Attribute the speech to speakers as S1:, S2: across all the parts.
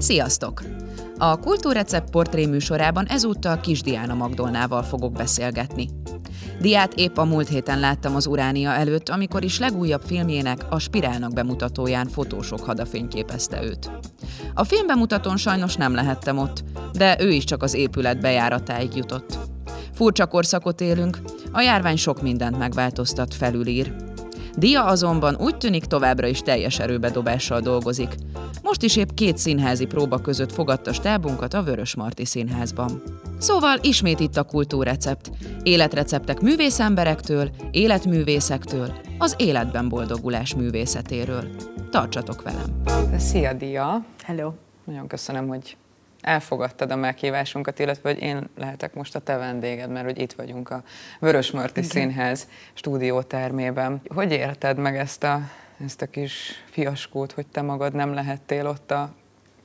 S1: Sziasztok! A Kultúrrecept portré műsorában ezúttal Kis Diana Magdolnával fogok beszélgetni. Diát épp a múlt héten láttam az Uránia előtt, amikor is legújabb filmjének, a Spirálnak bemutatóján fotósok hadafényképezte őt. A filmbemutatón sajnos nem lehettem ott, de ő is csak az épület bejáratáig jutott. Furcsa korszakot élünk, a járvány sok mindent megváltoztat, felülír. Dia azonban úgy tűnik továbbra is teljes erőbedobással dolgozik. Most is épp két színházi próba között fogadta stábunkat a Vörös Marti Színházban. Szóval ismét itt a kultúrrecept. Életreceptek művészemberektől, életművészektől, az életben boldogulás művészetéről. Tartsatok velem!
S2: Szia, Dia!
S3: Hello!
S2: Nagyon köszönöm, hogy elfogadtad a meghívásunkat, illetve hogy én lehetek most a te vendéged, mert hogy itt vagyunk a Vörösmarty Színház stúdiótermében. Hogy érted meg ezt a, ezt a kis fiaskót, hogy te magad nem lehettél ott a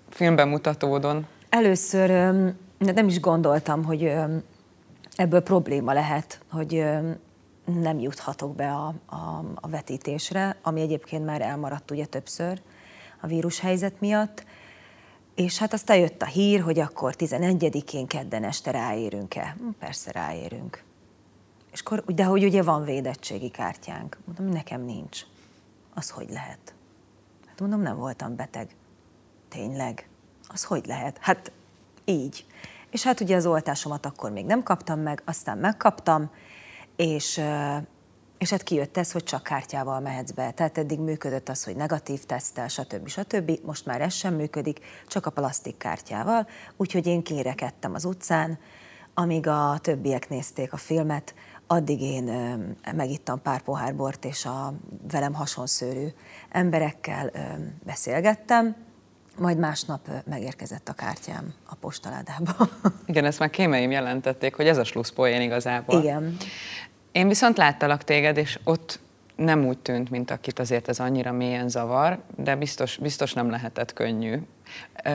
S2: filmbemutatódon?
S3: Először nem is gondoltam, hogy ebből probléma lehet, hogy nem juthatok be a, a, a vetítésre, ami egyébként már elmaradt ugye többször a vírushelyzet miatt. És hát aztán jött a hír, hogy akkor 11-én kedden este ráérünk-e. Hm, persze ráérünk. És akkor, de hogy ugye van védettségi kártyánk. Mondom, nekem nincs. Az hogy lehet? Hát mondom, nem voltam beteg. Tényleg? Az hogy lehet? Hát így. És hát ugye az oltásomat akkor még nem kaptam meg, aztán megkaptam, és és hát kijött ez, hogy csak kártyával mehetsz be. Tehát eddig működött az, hogy negatív tesztel, stb. stb. Most már ez sem működik, csak a plastik kártyával. Úgyhogy én kérekedtem az utcán, amíg a többiek nézték a filmet, addig én megittam pár pohár bort, és a velem hasonszőrű emberekkel beszélgettem, majd másnap megérkezett a kártyám a postaládába.
S2: Igen, ezt már kémeim jelentették, hogy ez a slusszpoén igazából.
S3: Igen.
S2: Én viszont láttalak téged, és ott nem úgy tűnt, mint akit azért ez annyira mélyen zavar, de biztos, biztos nem lehetett könnyű.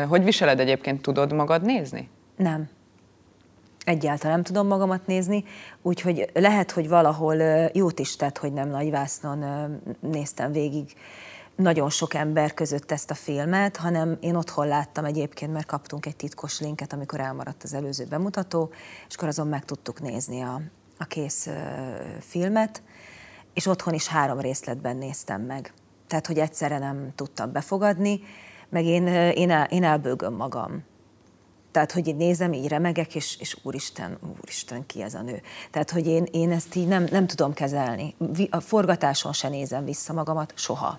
S2: Hogy viseled egyébként, tudod magad nézni?
S3: Nem. Egyáltalán nem tudom magamat nézni, úgyhogy lehet, hogy valahol jót is tett, hogy nem nagyvásznon néztem végig nagyon sok ember között ezt a filmet, hanem én otthon láttam egyébként, mert kaptunk egy titkos linket, amikor elmaradt az előző bemutató, és akkor azon meg tudtuk nézni a, a kész filmet, és otthon is három részletben néztem meg. Tehát, hogy egyszerre nem tudtam befogadni, meg én, én, el, én elbőgöm magam. Tehát, hogy így nézem, így remegek, és, és úristen, úristen, ki ez a nő. Tehát, hogy én, én ezt így nem, nem tudom kezelni. A forgatáson se nézem vissza magamat, soha.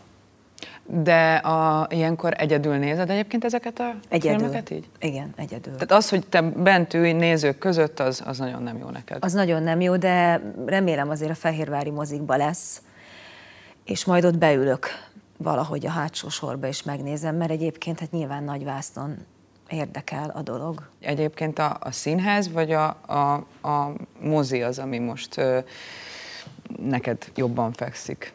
S2: De a, ilyenkor egyedül nézed egyébként ezeket a
S3: egyedül.
S2: filmeket így?
S3: Igen, egyedül.
S2: Tehát az, hogy te bent ülj nézők között, az, az nagyon nem jó neked.
S3: Az nagyon nem jó, de remélem azért a Fehérvári mozikba lesz, és majd ott beülök valahogy a hátsó sorba és megnézem, mert egyébként hát nyilván nagy vásznon érdekel a dolog.
S2: Egyébként a, a színház vagy a, a, a mozi az, ami most ö, neked jobban fekszik?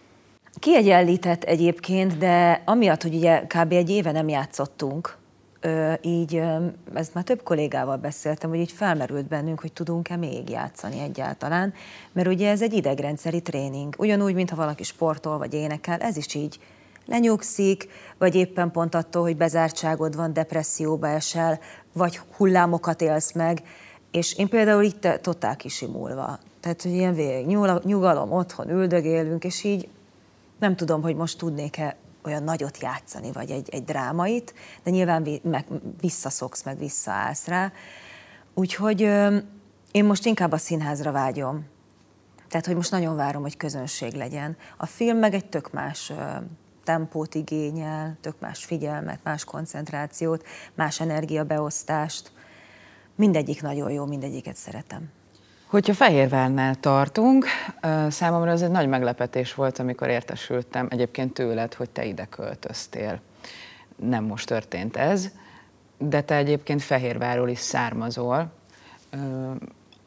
S3: Kiegyenlített egyébként, de amiatt, hogy ugye kb. egy éve nem játszottunk, így ezt már több kollégával beszéltem, hogy így felmerült bennünk, hogy tudunk-e még játszani egyáltalán, mert ugye ez egy idegrendszeri tréning. Ugyanúgy, mintha valaki sportol vagy énekel, ez is így lenyugszik, vagy éppen pont attól, hogy bezártságod van, depresszióba esel, vagy hullámokat élsz meg, és én például itt totál kisimulva. Tehát, hogy ilyen végig nyugalom, otthon üldögélünk, és így nem tudom, hogy most tudnék-e olyan nagyot játszani, vagy egy, egy drámait, de nyilván meg visszaszoksz, meg visszaállsz rá. Úgyhogy ö, én most inkább a színházra vágyom. Tehát, hogy most nagyon várom, hogy közönség legyen. A film meg egy tök más ö, tempót igényel, tök más figyelmet, más koncentrációt, más energiabeosztást. Mindegyik nagyon jó, mindegyiket szeretem.
S2: Hogyha Fehérvárnál tartunk, számomra ez egy nagy meglepetés volt, amikor értesültem egyébként tőled, hogy te ide költöztél. Nem most történt ez, de te egyébként Fehérvárról is származol.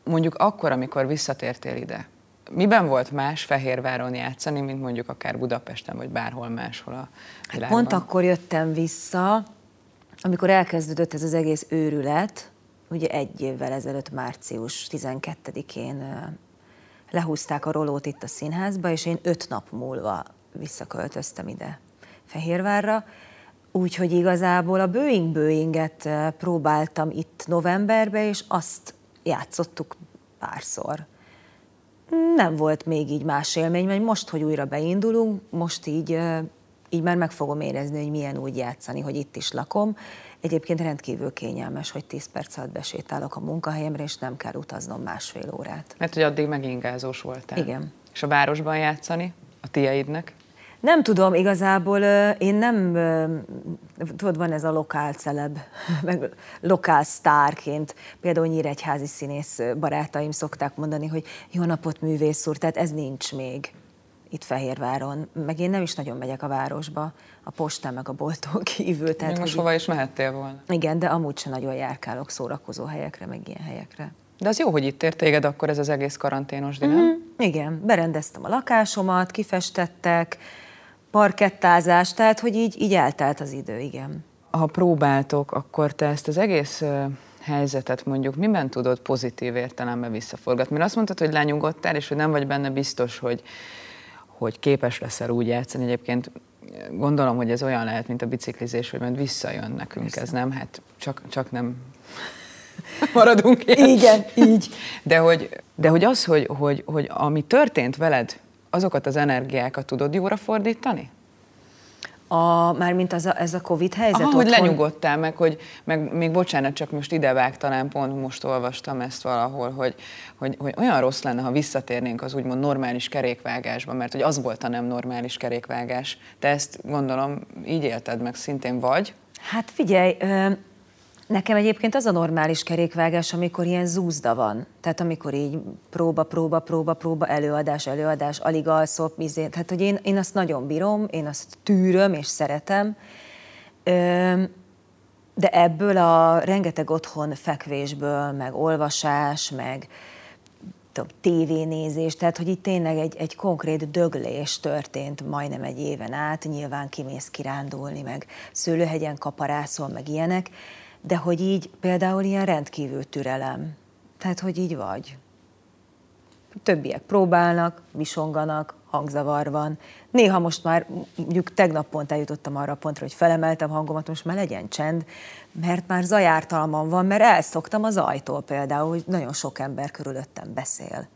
S2: Mondjuk akkor, amikor visszatértél ide, miben volt más Fehérváron játszani, mint mondjuk akár Budapesten, vagy bárhol máshol a világban?
S3: Hát pont akkor jöttem vissza, amikor elkezdődött ez az egész őrület, ugye egy évvel ezelőtt, március 12-én lehúzták a rolót itt a színházba, és én öt nap múlva visszaköltöztem ide Fehérvárra, Úgyhogy igazából a Boeing Boeinget próbáltam itt novemberben, és azt játszottuk párszor. Nem volt még így más élmény, mert most, hogy újra beindulunk, most így, így már meg fogom érezni, hogy milyen úgy játszani, hogy itt is lakom. Egyébként rendkívül kényelmes, hogy 10 perc alatt besétálok a munkahelyemre, és nem kell utaznom másfél órát.
S2: Mert hogy addig megingázós voltál.
S3: Igen.
S2: És a városban játszani? A tieidnek?
S3: Nem tudom, igazából én nem, tudod, van ez a lokál celeb, meg lokál sztárként, például nyíregyházi színész barátaim szokták mondani, hogy jó napot művész úr, tehát ez nincs még itt Fehérváron, meg én nem is nagyon megyek a városba, a postán meg a bolton kívül.
S2: Tehát, most hova is mehettél volna?
S3: Igen, de amúgy sem nagyon járkálok szórakozó helyekre, meg ilyen helyekre.
S2: De az jó, hogy itt ért téged akkor ez az egész karanténos, de mm-hmm.
S3: Igen, berendeztem a lakásomat, kifestettek, parkettázás, tehát hogy így, így eltelt az idő, igen.
S2: Ha próbáltok, akkor te ezt az egész helyzetet mondjuk miben tudod pozitív értelemben visszaforgatni? Mert azt mondtad, hogy lenyugodtál, és hogy nem vagy benne biztos, hogy, hogy képes leszel úgy játszani. Egyébként gondolom, hogy ez olyan lehet, mint a biciklizés, hogy majd visszajön nekünk Persze. ez, nem? Hát csak, csak nem maradunk
S3: ilyen. Igen, így.
S2: De hogy, de hogy az, hogy, hogy, hogy ami történt veled azokat az energiákat tudod jóra fordítani?
S3: A, mármint az a, ez a Covid helyzet? Aha,
S2: hogy lenyugodtál meg, hogy meg még bocsánat, csak most idevág, talán pont most olvastam ezt valahol, hogy, hogy, hogy olyan rossz lenne, ha visszatérnénk az úgymond normális kerékvágásba, mert hogy az volt a nem normális kerékvágás. Te ezt gondolom így élted meg szintén vagy?
S3: Hát figyelj, Nekem egyébként az a normális kerékvágás, amikor ilyen zúzda van. Tehát amikor így próba, próba, próba, próba, előadás, előadás, alig alszok, mizé. Tehát, hogy én, én azt nagyon bírom, én azt tűröm és szeretem. De ebből a rengeteg otthon fekvésből, meg olvasás, meg tudom, tévénézés, tehát hogy itt tényleg egy, egy konkrét döglés történt majdnem egy éven át, nyilván kimész kirándulni, meg szőlőhegyen kaparászol, meg ilyenek, de hogy így például ilyen rendkívül türelem. Tehát, hogy így vagy. Többiek próbálnak, visonganak, hangzavar van. Néha most már, mondjuk tegnap pont eljutottam arra a pontra, hogy felemeltem hangomat, most már legyen csend, mert már zajártalmam van, mert elszoktam az ajtól például, hogy nagyon sok ember körülöttem beszél.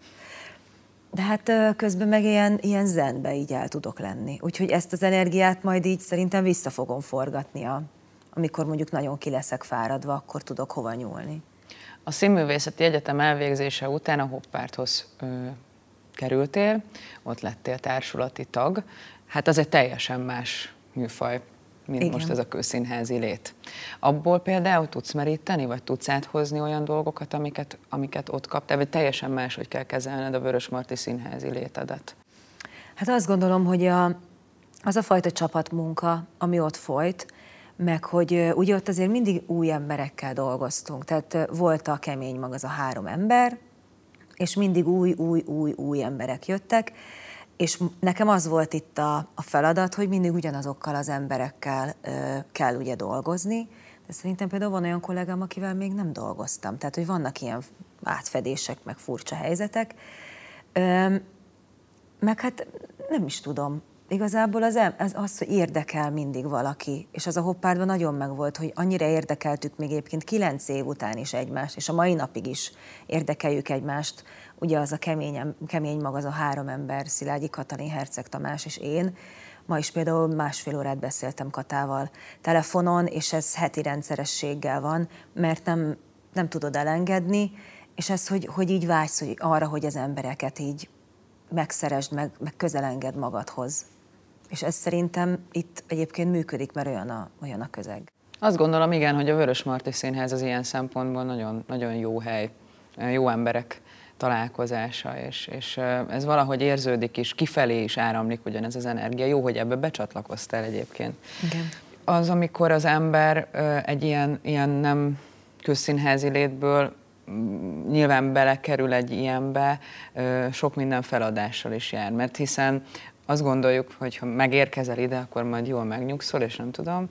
S3: De hát közben meg ilyen, ilyen zenbe így el tudok lenni. Úgyhogy ezt az energiát majd így szerintem vissza fogom forgatni a, amikor mondjuk nagyon ki leszek fáradva, akkor tudok hova nyúlni.
S2: A Színművészeti Egyetem elvégzése után a Hoppárthoz ö, kerültél, ott lettél társulati tag. Hát az egy teljesen más műfaj, mint Igen. most ez a kőszínházi lét. Abból például tudsz meríteni, vagy tudsz áthozni olyan dolgokat, amiket, amiket ott kaptál, vagy teljesen más, hogy kell kezelned a Vörös Marti színházi létedet?
S3: Hát azt gondolom, hogy a, az a fajta csapatmunka, ami ott folyt, meg hogy ugye ott azért mindig új emberekkel dolgoztunk, tehát volt a kemény mag az a három ember, és mindig új, új, új, új emberek jöttek, és nekem az volt itt a, a feladat, hogy mindig ugyanazokkal az emberekkel ö, kell ugye dolgozni, de szerintem például van olyan kollégám, akivel még nem dolgoztam, tehát hogy vannak ilyen átfedések, meg furcsa helyzetek, ö, meg hát nem is tudom, igazából az, az, az, hogy érdekel mindig valaki, és az a hoppárban nagyon megvolt, hogy annyira érdekeltük még egyébként kilenc év után is egymást, és a mai napig is érdekeljük egymást, ugye az a kemény, kemény mag, az a három ember, Szilágyi Katalin, Herceg Tamás és én, Ma is például másfél órát beszéltem Katával telefonon, és ez heti rendszerességgel van, mert nem, nem tudod elengedni, és ez, hogy, hogy így vágysz hogy arra, hogy az embereket így megszeresd, meg, meg közelenged magadhoz. És ez szerintem itt egyébként működik, mert olyan a, olyan a közeg.
S2: Azt gondolom, igen, hogy a Vörös Marti Színház az ilyen szempontból nagyon, nagyon jó hely, jó emberek találkozása, és, és ez valahogy érződik is, kifelé is áramlik ugyanez az energia. Jó, hogy ebbe becsatlakoztál egyébként.
S3: Igen.
S2: Az, amikor az ember egy ilyen, ilyen nem közszínházi létből nyilván belekerül egy ilyenbe, sok minden feladással is jár, mert hiszen azt gondoljuk, hogy ha megérkezel ide, akkor majd jól megnyugszol, és nem tudom,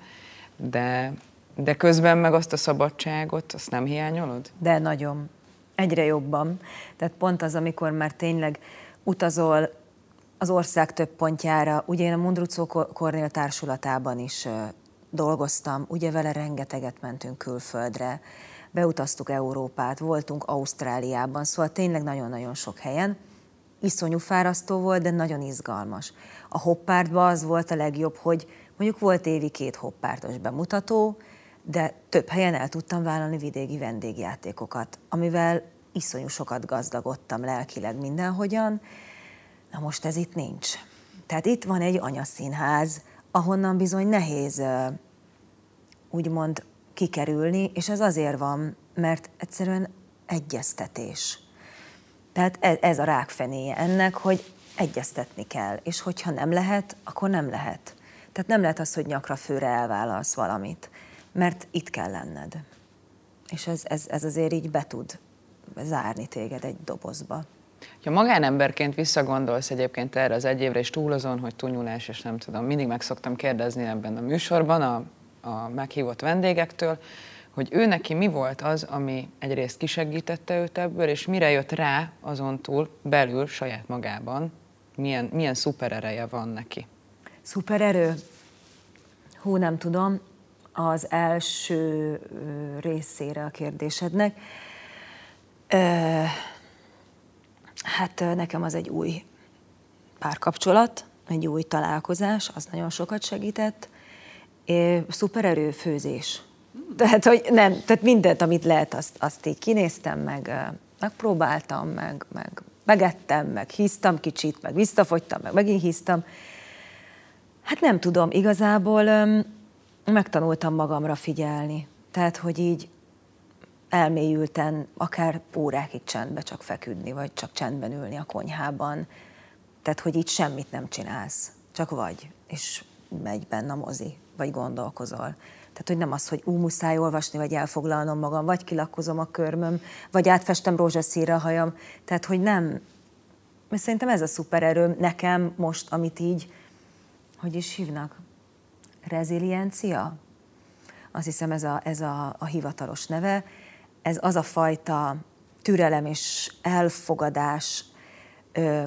S2: de, de közben meg azt a szabadságot, azt nem hiányolod?
S3: De nagyon. Egyre jobban. Tehát pont az, amikor már tényleg utazol az ország több pontjára. Ugye én a Mundrucó Kornél társulatában is dolgoztam, ugye vele rengeteget mentünk külföldre, beutaztuk Európát, voltunk Ausztráliában, szóval tényleg nagyon-nagyon sok helyen. Iszonyú fárasztó volt, de nagyon izgalmas. A hoppártban az volt a legjobb, hogy mondjuk volt évi két hoppártos bemutató, de több helyen el tudtam vállalni vidéki vendégjátékokat, amivel iszonyú sokat gazdagodtam lelkileg mindenhogyan. Na most ez itt nincs. Tehát itt van egy anyaszínház, ahonnan bizony nehéz úgymond kikerülni, és ez azért van, mert egyszerűen egyeztetés. Tehát e, ez a rákfenéje ennek, hogy egyeztetni kell, és hogyha nem lehet, akkor nem lehet. Tehát nem lehet az, hogy nyakra főre elvállalsz valamit, mert itt kell lenned. És ez, ez, ez azért így be tud zárni téged egy dobozba.
S2: Ha magánemberként visszagondolsz egyébként erre az egy évre, és túl azon, hogy túlnyúlás, és nem tudom, mindig meg szoktam kérdezni ebben a műsorban a, a meghívott vendégektől, hogy ő neki mi volt az, ami egyrészt kisegítette őt ebből, és mire jött rá azon túl belül saját magában, milyen, milyen szuperereje van neki.
S3: Szupererő? Hú, nem tudom. Az első részére a kérdésednek. Hát nekem az egy új párkapcsolat, egy új találkozás, az nagyon sokat segített. Szupererő főzés. Tehát, hogy nem, tehát mindent, amit lehet, azt, azt így kinéztem, meg megpróbáltam, meg, meg megettem, meg hisztam kicsit, meg visszafogytam, meg megint hisztam. Hát nem tudom, igazából öm, megtanultam magamra figyelni. Tehát, hogy így elmélyülten, akár órákig csendbe csak feküdni, vagy csak csendben ülni a konyhában. Tehát, hogy így semmit nem csinálsz, csak vagy, és megy benne a mozi, vagy gondolkozol. Tehát, hogy nem az, hogy ú, muszáj olvasni, vagy elfoglalnom magam, vagy kilakkozom a körmöm, vagy átfestem rózsaszínre a hajam. Tehát, hogy nem. Mert szerintem ez a szupererőm nekem most, amit így, hogy is hívnak? Reziliencia? Azt hiszem ez a, ez a, a hivatalos neve. Ez az a fajta türelem és elfogadás, ö,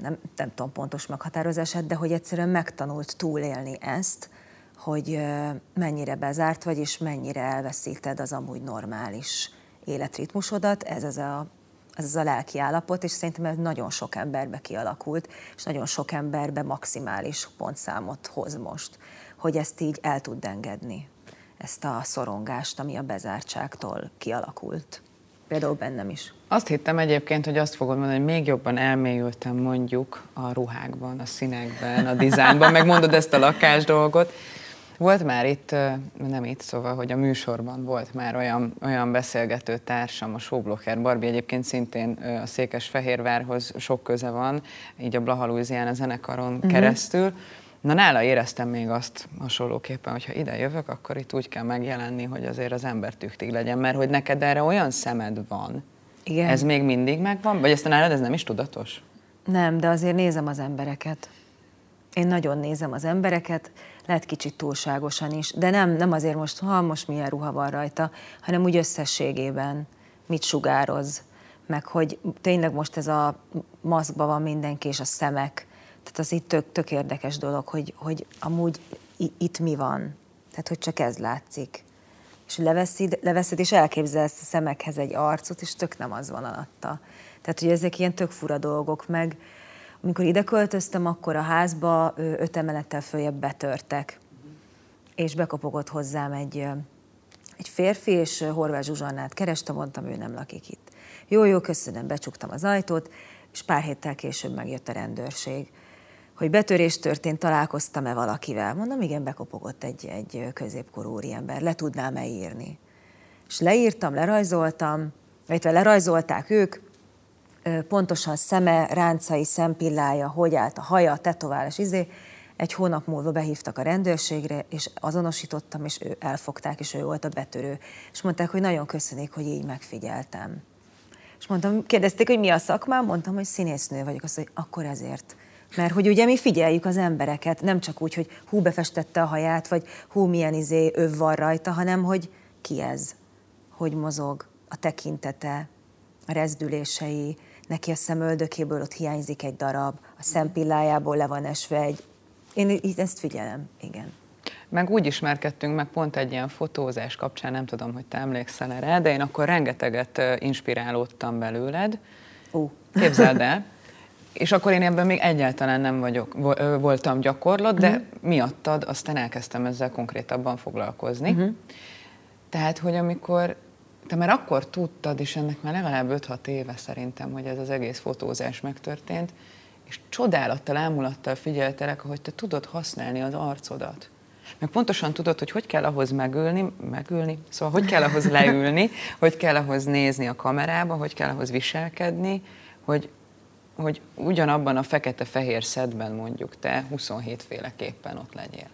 S3: nem, nem tudom pontos meghatározását, de hogy egyszerűen megtanult túlélni ezt, hogy mennyire bezárt vagy, és mennyire elveszíted az amúgy normális életritmusodat. Ez az a, ez az a lelki állapot, és szerintem ez nagyon sok emberbe kialakult, és nagyon sok emberbe maximális pontszámot hoz most, hogy ezt így el tud engedni, ezt a szorongást, ami a bezártságtól kialakult. Például bennem is.
S2: Azt hittem egyébként, hogy azt fogod mondani, hogy még jobban elmélyültem mondjuk a ruhákban, a színekben, a dizájnban, meg mondod ezt a lakás dolgot, volt már itt, nem itt, szóval, hogy a műsorban volt már olyan, olyan beszélgető társam, a showblocker Barbie egyébként szintén a Székesfehérvárhoz sok köze van, így a Blaha Louisiana zenekaron uh-huh. keresztül. Na nála éreztem még azt hasonlóképpen, hogy ha ide jövök, akkor itt úgy kell megjelenni, hogy azért az ember tüktig legyen, mert hogy neked erre olyan szemed van. Igen. Ez még mindig megvan? Vagy ezt nálad ez nem is tudatos?
S3: Nem, de azért nézem az embereket. Én nagyon nézem az embereket, lehet kicsit túlságosan is, de nem, nem azért most, ha most milyen ruha van rajta, hanem úgy összességében mit sugároz, meg hogy tényleg most ez a maszkban van mindenki, és a szemek, tehát az itt tök, tök érdekes dolog, hogy, hogy amúgy itt mi van, tehát hogy csak ez látszik. És leveszed, leveszed, és elképzelsz a szemekhez egy arcot, és tök nem az van alatta. Tehát, hogy ezek ilyen tök fura dolgok, meg, amikor ide költöztem, akkor a házba öt emelettel följebb betörtek, és bekopogott hozzám egy, egy férfi, és Horváth Zsuzsannát kerestem, mondtam, ő nem lakik itt. Jó, jó, köszönöm, becsuktam az ajtót, és pár héttel később megjött a rendőrség, hogy betörés történt, találkoztam-e valakivel. Mondom, igen, bekopogott egy, egy középkorú úriember, le tudnám-e írni. És leírtam, lerajzoltam, illetve lerajzolták ők, pontosan szeme, ráncai, szempillája, hogy állt a haja, a tetoválás, izé, egy hónap múlva behívtak a rendőrségre, és azonosítottam, és ő elfogták, és ő volt a betörő. És mondták, hogy nagyon köszönik, hogy így megfigyeltem. És mondtam, kérdezték, hogy mi a szakmám, mondtam, hogy színésznő vagyok. Azt, hogy akkor ezért. Mert hogy ugye mi figyeljük az embereket, nem csak úgy, hogy hú, befestette a haját, vagy hú, milyen izé öv van rajta, hanem hogy ki ez, hogy mozog, a tekintete, a rezdülései, neki a szemöldökéből ott hiányzik egy darab, a szempillájából le van esve egy... Én így ezt figyelem, igen.
S2: meg úgy ismerkedtünk meg pont egy ilyen fotózás kapcsán, nem tudom, hogy te emlékszel erre, de én akkor rengeteget inspirálódtam belőled. Uh. Képzeld el. És akkor én ebben még egyáltalán nem vagyok, voltam gyakorlott, de uh-huh. miattad aztán elkezdtem ezzel konkrétabban foglalkozni. Uh-huh. Tehát, hogy amikor te már akkor tudtad, és ennek már legalább 5-6 éve szerintem, hogy ez az egész fotózás megtörtént, és csodálattal, ámulattal figyeltelek, hogy te tudod használni az arcodat. Meg pontosan tudod, hogy hogy kell ahhoz megülni, megülni, szóval hogy kell ahhoz leülni, hogy kell ahhoz nézni a kamerába, hogy kell ahhoz viselkedni, hogy, hogy ugyanabban a fekete-fehér szedben mondjuk te 27 féleképpen ott legyél.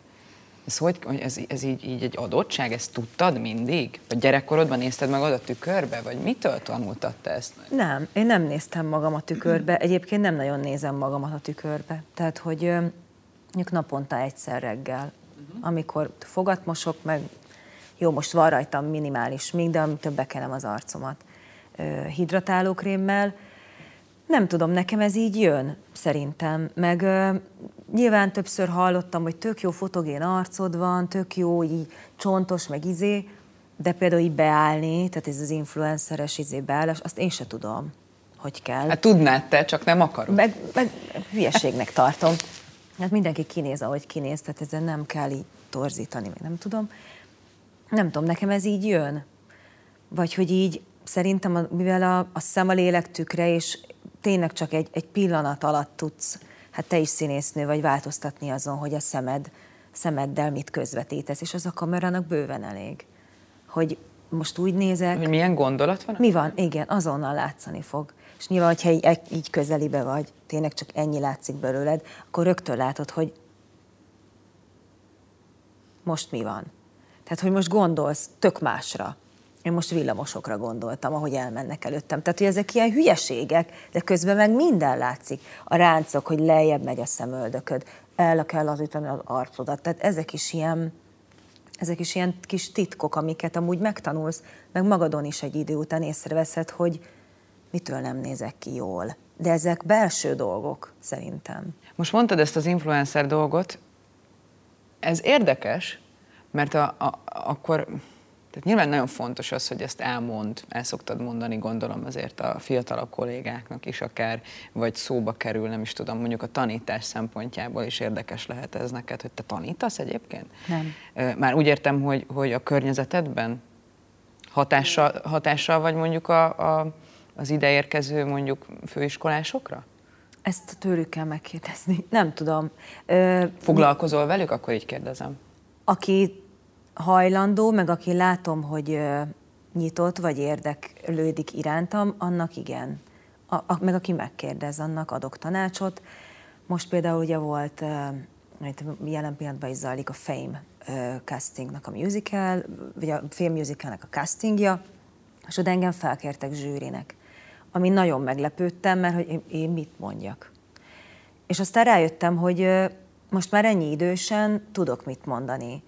S2: Ez, hogy, ez, ez így, így egy adottság, ezt tudtad mindig? Vagy gyerekkorodban nézted meg a tükörbe? Vagy mitől tanultad te ezt?
S3: Nem, én nem néztem magam a tükörbe. Egyébként nem nagyon nézem magamat a tükörbe. Tehát, hogy mondjuk naponta egyszer reggel, uh-huh. amikor fogat mosok, meg jó, most van rajtam minimális még, de több bekelem az arcomat hidratálókrémmel, nem tudom, nekem ez így jön, szerintem. Meg nyilván többször hallottam, hogy tök jó fotogén arcod van, tök jó, így csontos, meg izé, de például így beállni, tehát ez az influenceres izé beállás, azt én se tudom, hogy kell.
S2: Hát tudnád te, csak nem akarod.
S3: Meg, meg hülyeségnek tartom. Hát mindenki kinéz, ahogy kinéz, tehát ezen nem kell így torzítani, meg nem tudom. Nem tudom, nekem ez így jön. Vagy hogy így szerintem, mivel a, a szem a lélek tükre, és tényleg csak egy, egy pillanat alatt tudsz, hát te is színésznő vagy változtatni azon, hogy a szemed, szemeddel mit közvetítesz, és az a kamerának bőven elég. Hogy most úgy nézek...
S2: Hogy milyen gondolat van?
S3: Mi van? Igen, azonnal látszani fog. És nyilván, hogyha így, így közelibe vagy, tényleg csak ennyi látszik belőled, akkor rögtön látod, hogy most mi van. Tehát, hogy most gondolsz tök másra. Én most villamosokra gondoltam, ahogy elmennek előttem. Tehát, hogy ezek ilyen hülyeségek, de közben meg minden látszik. A ráncok, hogy lejjebb megy a szemöldököd, el kell lazítani az arcodat. Tehát ezek is ilyen, ezek is ilyen kis titkok, amiket amúgy megtanulsz, meg magadon is egy idő után észreveszed, hogy mitől nem nézek ki jól. De ezek belső dolgok, szerintem.
S2: Most mondtad ezt az influencer dolgot, ez érdekes, mert a, a, akkor tehát nyilván nagyon fontos az, hogy ezt elmond, el szoktad mondani, gondolom azért a fiatalabb kollégáknak is akár, vagy szóba kerül, nem is tudom, mondjuk a tanítás szempontjából is érdekes lehet ez neked, hogy te tanítasz egyébként?
S3: Nem.
S2: Már úgy értem, hogy, hogy a környezetedben hatással, hatással vagy mondjuk a, a, az ideérkező mondjuk főiskolásokra?
S3: Ezt tőlük kell megkérdezni. Nem tudom.
S2: Foglalkozol velük? Akkor így kérdezem.
S3: Aki hajlandó, meg aki látom, hogy nyitott vagy érdeklődik irántam, annak igen. A, a, meg aki megkérdez, annak adok tanácsot. Most például ugye volt, jelen pillanatban is zajlik a Fame castingnak a musical, vagy a film musicalnek a castingja, és oda engem felkértek zsűrinek, ami nagyon meglepődtem, mert hogy én, mit mondjak. És aztán rájöttem, hogy most már ennyi idősen tudok mit mondani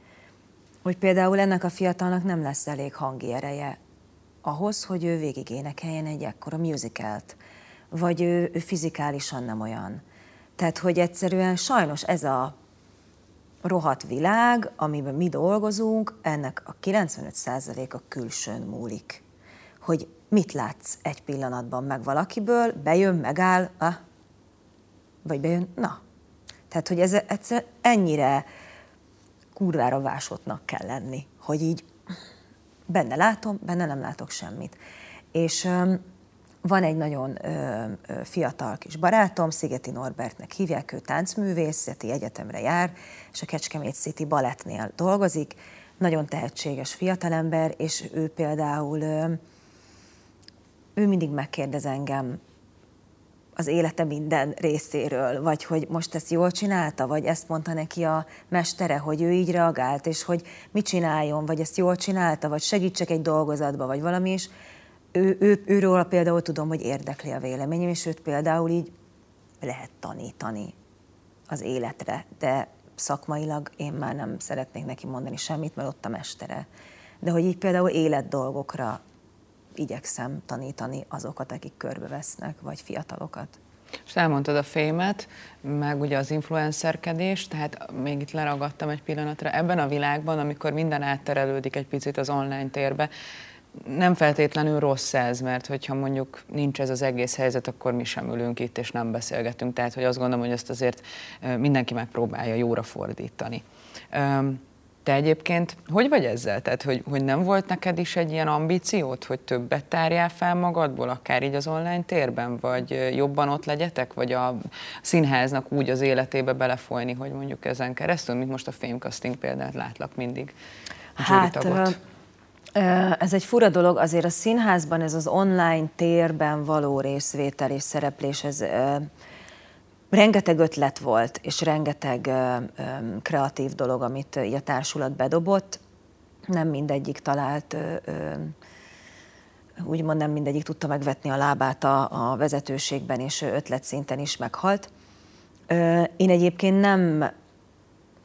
S3: hogy például ennek a fiatalnak nem lesz elég hangi ereje ahhoz, hogy ő végig énekeljen egy ekkora musicalt, vagy ő, ő fizikálisan nem olyan. Tehát, hogy egyszerűen sajnos ez a rohadt világ, amiben mi dolgozunk, ennek a 95% a külsőn múlik. Hogy mit látsz egy pillanatban meg valakiből, bejön, megáll, ah, vagy bejön, na. Tehát, hogy ez egyszer ennyire kurvára vásottnak kell lenni, hogy így benne látom, benne nem látok semmit. És van egy nagyon ö, ö, fiatal kis barátom, Szigeti Norbertnek hívják, ő táncművészeti egyetemre jár, és a Kecskemét City Balettnél dolgozik. Nagyon tehetséges fiatalember, és ő például, ö, ő mindig megkérdez engem az élete minden részéről, vagy hogy most ezt jól csinálta, vagy ezt mondta neki a mestere, hogy ő így reagált, és hogy mit csináljon, vagy ezt jól csinálta, vagy segítsek egy dolgozatba, vagy valami is. Ő, ő, őről például tudom, hogy érdekli a véleményem, és őt például így lehet tanítani az életre, de szakmailag én már nem szeretnék neki mondani semmit, mert ott a mestere. De hogy így például életdolgokra igyekszem tanítani azokat, akik körbevesznek, vagy fiatalokat.
S2: És elmondtad a fémet, meg ugye az influencerkedés, tehát még itt leragadtam egy pillanatra. Ebben a világban, amikor minden átterelődik egy picit az online térbe, nem feltétlenül rossz ez, mert hogyha mondjuk nincs ez az egész helyzet, akkor mi sem ülünk itt és nem beszélgetünk. Tehát, hogy azt gondolom, hogy ezt azért mindenki megpróbálja jóra fordítani. Te egyébként hogy vagy ezzel? Tehát, hogy, hogy nem volt neked is egy ilyen ambíciót, hogy többet tárjál fel magadból, akár így az online térben, vagy jobban ott legyetek, vagy a színháznak úgy az életébe belefolyni, hogy mondjuk ezen keresztül, mint most a Filmcasting példát látlak mindig.
S4: Hát, ez egy fura dolog, azért a színházban ez az online térben való részvétel és szereplés, ez rengeteg ötlet volt, és rengeteg kreatív dolog, amit a társulat bedobott. Nem mindegyik talált, úgymond nem mindegyik tudta megvetni a lábát a, vezetőségben, és ötletszinten is meghalt. Én egyébként nem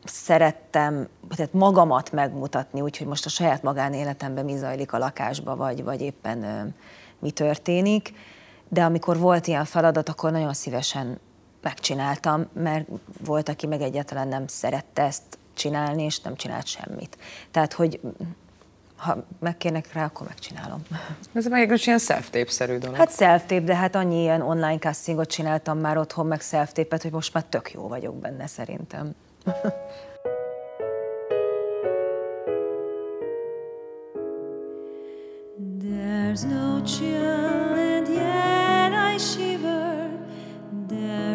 S4: szerettem tehát magamat megmutatni, úgyhogy most a saját magánéletemben mi zajlik a lakásba, vagy, vagy éppen mi történik. De amikor volt ilyen feladat, akkor nagyon szívesen megcsináltam, mert volt, aki meg egyáltalán nem szerette ezt csinálni, és nem csinált semmit. Tehát, hogy ha megkérnek rá, akkor megcsinálom.
S2: Ez meg egy ilyen self szerű dolog.
S4: Hát self de hát annyi ilyen online castingot csináltam már otthon, meg self hogy most már tök jó vagyok benne szerintem. There's no chill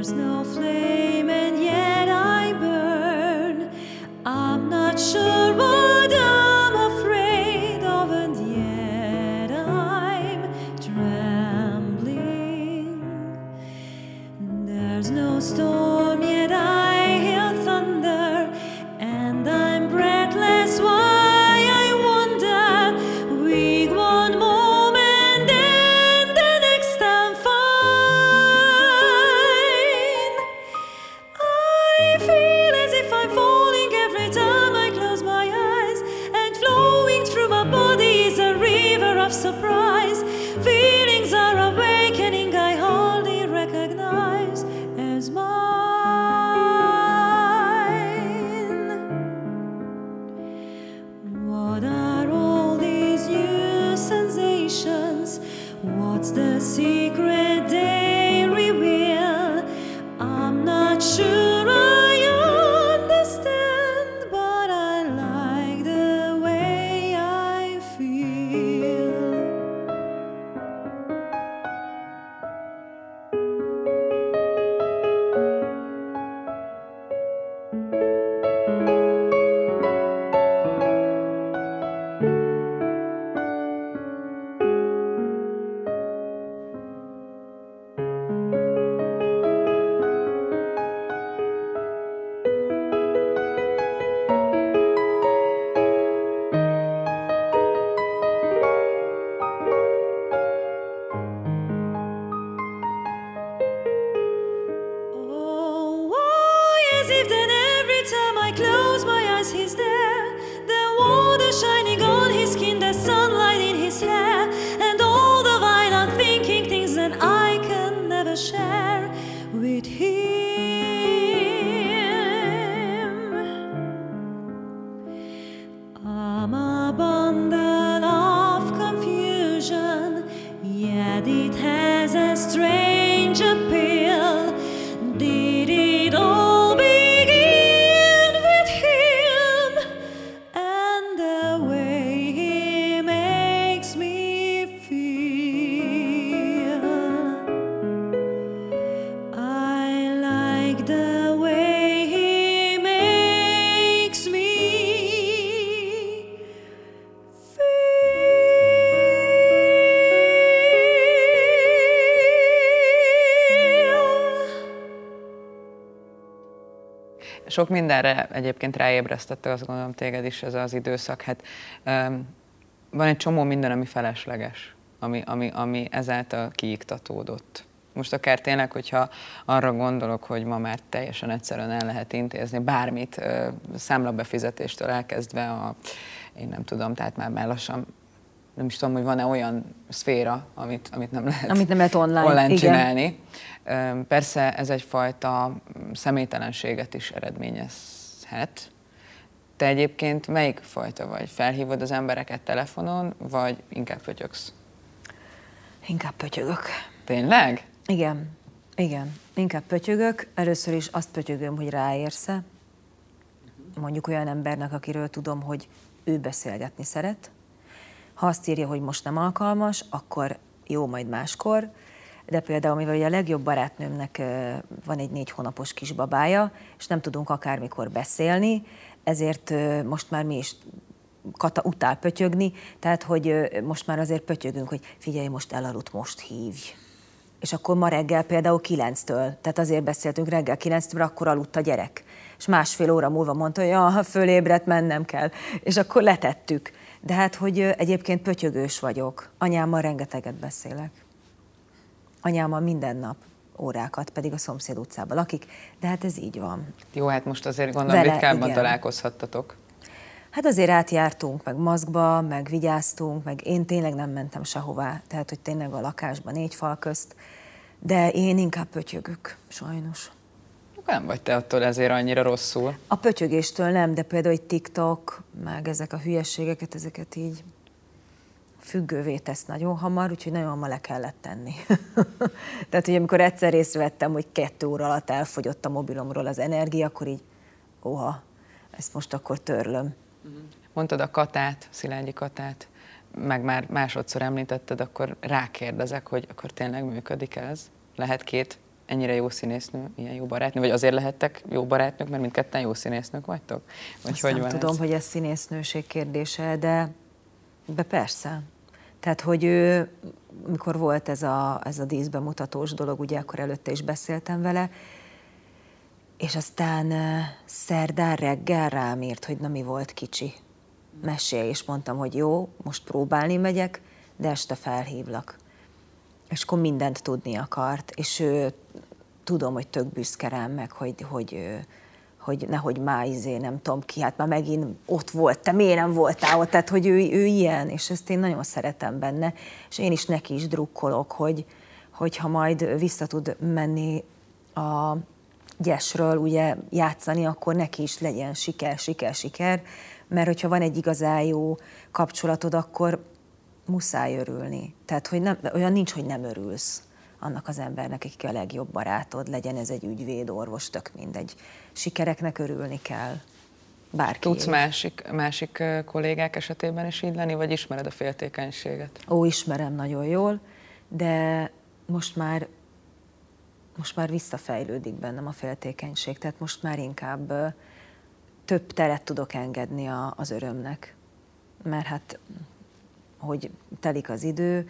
S4: There's not sure. it here.
S2: Sok mindenre egyébként ráébresztette, azt gondolom téged is ez az időszak. Hát um, van egy csomó minden, ami felesleges, ami, ami, ami ezáltal kiiktatódott. Most akár tényleg, hogyha arra gondolok, hogy ma már teljesen egyszerűen el lehet intézni bármit, számlabefizetéstől elkezdve a, én nem tudom, tehát már, már lassan nem is tudom, hogy van-e olyan szféra, amit, amit nem lehet,
S3: amit nem lehet online,
S2: online
S3: igen.
S2: csinálni. Persze ez egyfajta személytelenséget is eredményezhet. Te egyébként melyik fajta vagy? Felhívod az embereket telefonon, vagy inkább pötyögsz?
S3: Inkább pötyögök.
S2: Tényleg?
S3: Igen, igen. Inkább pötyögök. Először is azt pötyögöm, hogy ráérsz mondjuk olyan embernek, akiről tudom, hogy ő beszélgetni szeret. Ha azt írja, hogy most nem alkalmas, akkor jó, majd máskor. De például, mivel a legjobb barátnőmnek van egy négy hónapos kisbabája, és nem tudunk akármikor beszélni, ezért most már mi is Kata utál pötyögni, tehát hogy most már azért pötyögünk, hogy figyelj, most elaludt, most hívj. És akkor ma reggel például kilenctől, tehát azért beszéltünk reggel kilenctől, akkor aludt a gyerek. És másfél óra múlva mondta, hogy ja, ha fölébredt, mennem kell. És akkor letettük. De hát, hogy egyébként pötyögős vagyok. Anyámmal rengeteget beszélek. Anyámmal minden nap órákat, pedig a szomszéd utcában lakik, de hát ez így van.
S2: Jó, hát most azért gondolom Vele, ritkábban igen. találkozhattatok.
S3: Hát azért átjártunk, meg maszkba, meg vigyáztunk, meg én tényleg nem mentem sehová, tehát hogy tényleg a lakásban négy fal közt, de én inkább pötyögök, sajnos.
S2: Nem vagy te attól ezért annyira rosszul.
S3: A pötyögéstől nem, de például egy TikTok, meg ezek a hülyeségeket, ezeket így függővé tesz nagyon hamar, úgyhogy nagyon hamar le kellett tenni. Tehát, hogy amikor egyszer észrevettem, hogy kettő óra alatt elfogyott a mobilomról az energia, akkor így, oha, ezt most akkor törlöm.
S2: Mondtad a katát, Szilágyi katát, meg már másodszor említetted, akkor rákérdezek, hogy akkor tényleg működik ez? Lehet két ennyire jó színésznő, ilyen jó barátnő, vagy azért lehettek jó barátnők, mert mindketten jó színésznők vagytok?
S3: Vagy Azt hogy nem van tudom, ez? hogy ez színésznőség kérdése, de, de persze. Tehát, hogy ő, mikor volt ez a, ez a díszbemutatós dolog, ugye akkor előtte is beszéltem vele, és aztán szerdán reggel rám írt, hogy na mi volt kicsi. Mesélj, és mondtam, hogy jó, most próbálni megyek, de este felhívlak. És akkor mindent tudni akart, és ő, tudom, hogy tök büszke rám, meg hogy, hogy, hogy nehogy már izé, nem tudom ki, hát már megint ott volt, te miért nem voltál ott, tehát hogy ő, ő ilyen, és ezt én nagyon szeretem benne, és én is neki is drukkolok, hogy, hogyha majd vissza tud menni a gyesről ugye játszani, akkor neki is legyen siker, siker, siker, mert hogyha van egy igazán jó kapcsolatod, akkor muszáj örülni. Tehát, hogy nem, olyan nincs, hogy nem örülsz annak az embernek, aki a legjobb barátod, legyen ez egy ügyvéd, orvos, tök mindegy. Sikereknek örülni kell. Bárki
S2: Tudsz másik, másik kollégák esetében is így lenni, vagy ismered a féltékenységet?
S3: Ó, ismerem nagyon jól, de most már most már visszafejlődik bennem a féltékenység, tehát most már inkább több teret tudok engedni a, az örömnek. Mert hát, hogy telik az idő,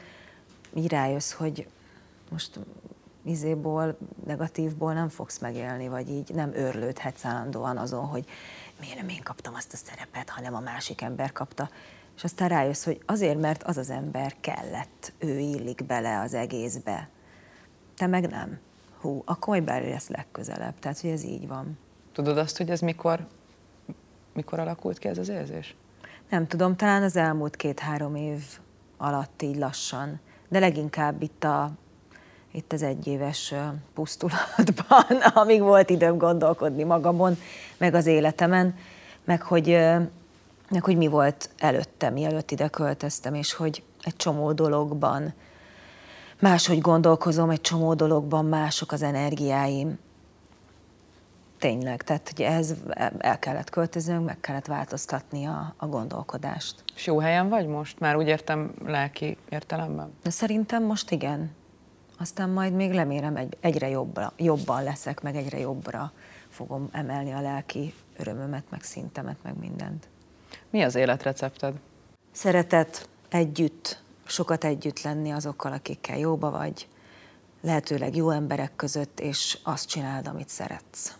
S3: így rájössz, hogy most izéból, negatívból nem fogsz megélni, vagy így nem örlődhetsz állandóan azon, hogy miért nem én kaptam azt a szerepet, hanem a másik ember kapta. És aztán rájössz, hogy azért, mert az az ember kellett, ő illik bele az egészbe. Te meg nem hú, akkor majd belé lesz legközelebb. Tehát, hogy ez így van.
S2: Tudod azt, hogy ez mikor, mikor alakult ki ez az érzés?
S3: Nem tudom, talán az elmúlt két-három év alatt így lassan, de leginkább itt a itt az egyéves pusztulatban, amíg volt időm gondolkodni magamon, meg az életemen, meg hogy, meg hogy mi volt előtte, mielőtt ide költöztem, és hogy egy csomó dologban máshogy gondolkozom, egy csomó dologban mások az energiáim. Tényleg, tehát hogy ez el kellett költöznünk, meg kellett változtatni a, a gondolkodást.
S2: És jó helyen vagy most? Már úgy értem lelki értelemben?
S3: De szerintem most igen. Aztán majd még lemérem, egy, egyre jobbra, jobban leszek, meg egyre jobbra fogom emelni a lelki örömömet, meg szintemet, meg mindent.
S2: Mi az életrecepted?
S3: Szeretet, együtt, sokat együtt lenni azokkal, akikkel jóba vagy, lehetőleg jó emberek között, és azt csinálod, amit szeretsz.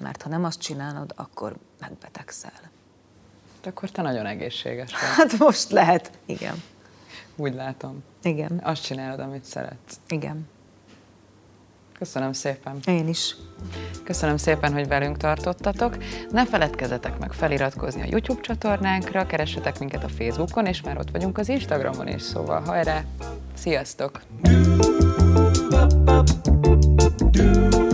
S3: Mert ha nem azt csinálod, akkor megbetegszel.
S2: De akkor te nagyon egészséges vagy.
S3: Hát most lehet, igen.
S2: Úgy látom.
S3: Igen.
S2: Azt csinálod, amit szeretsz.
S3: Igen.
S2: Köszönöm szépen.
S3: Én is.
S2: Köszönöm szépen, hogy velünk tartottatok. Ne feledkezzetek meg feliratkozni a YouTube csatornánkra, keressetek minket a Facebookon, és már ott vagyunk az Instagramon is, szóval hajrá! Sziasztok! Do,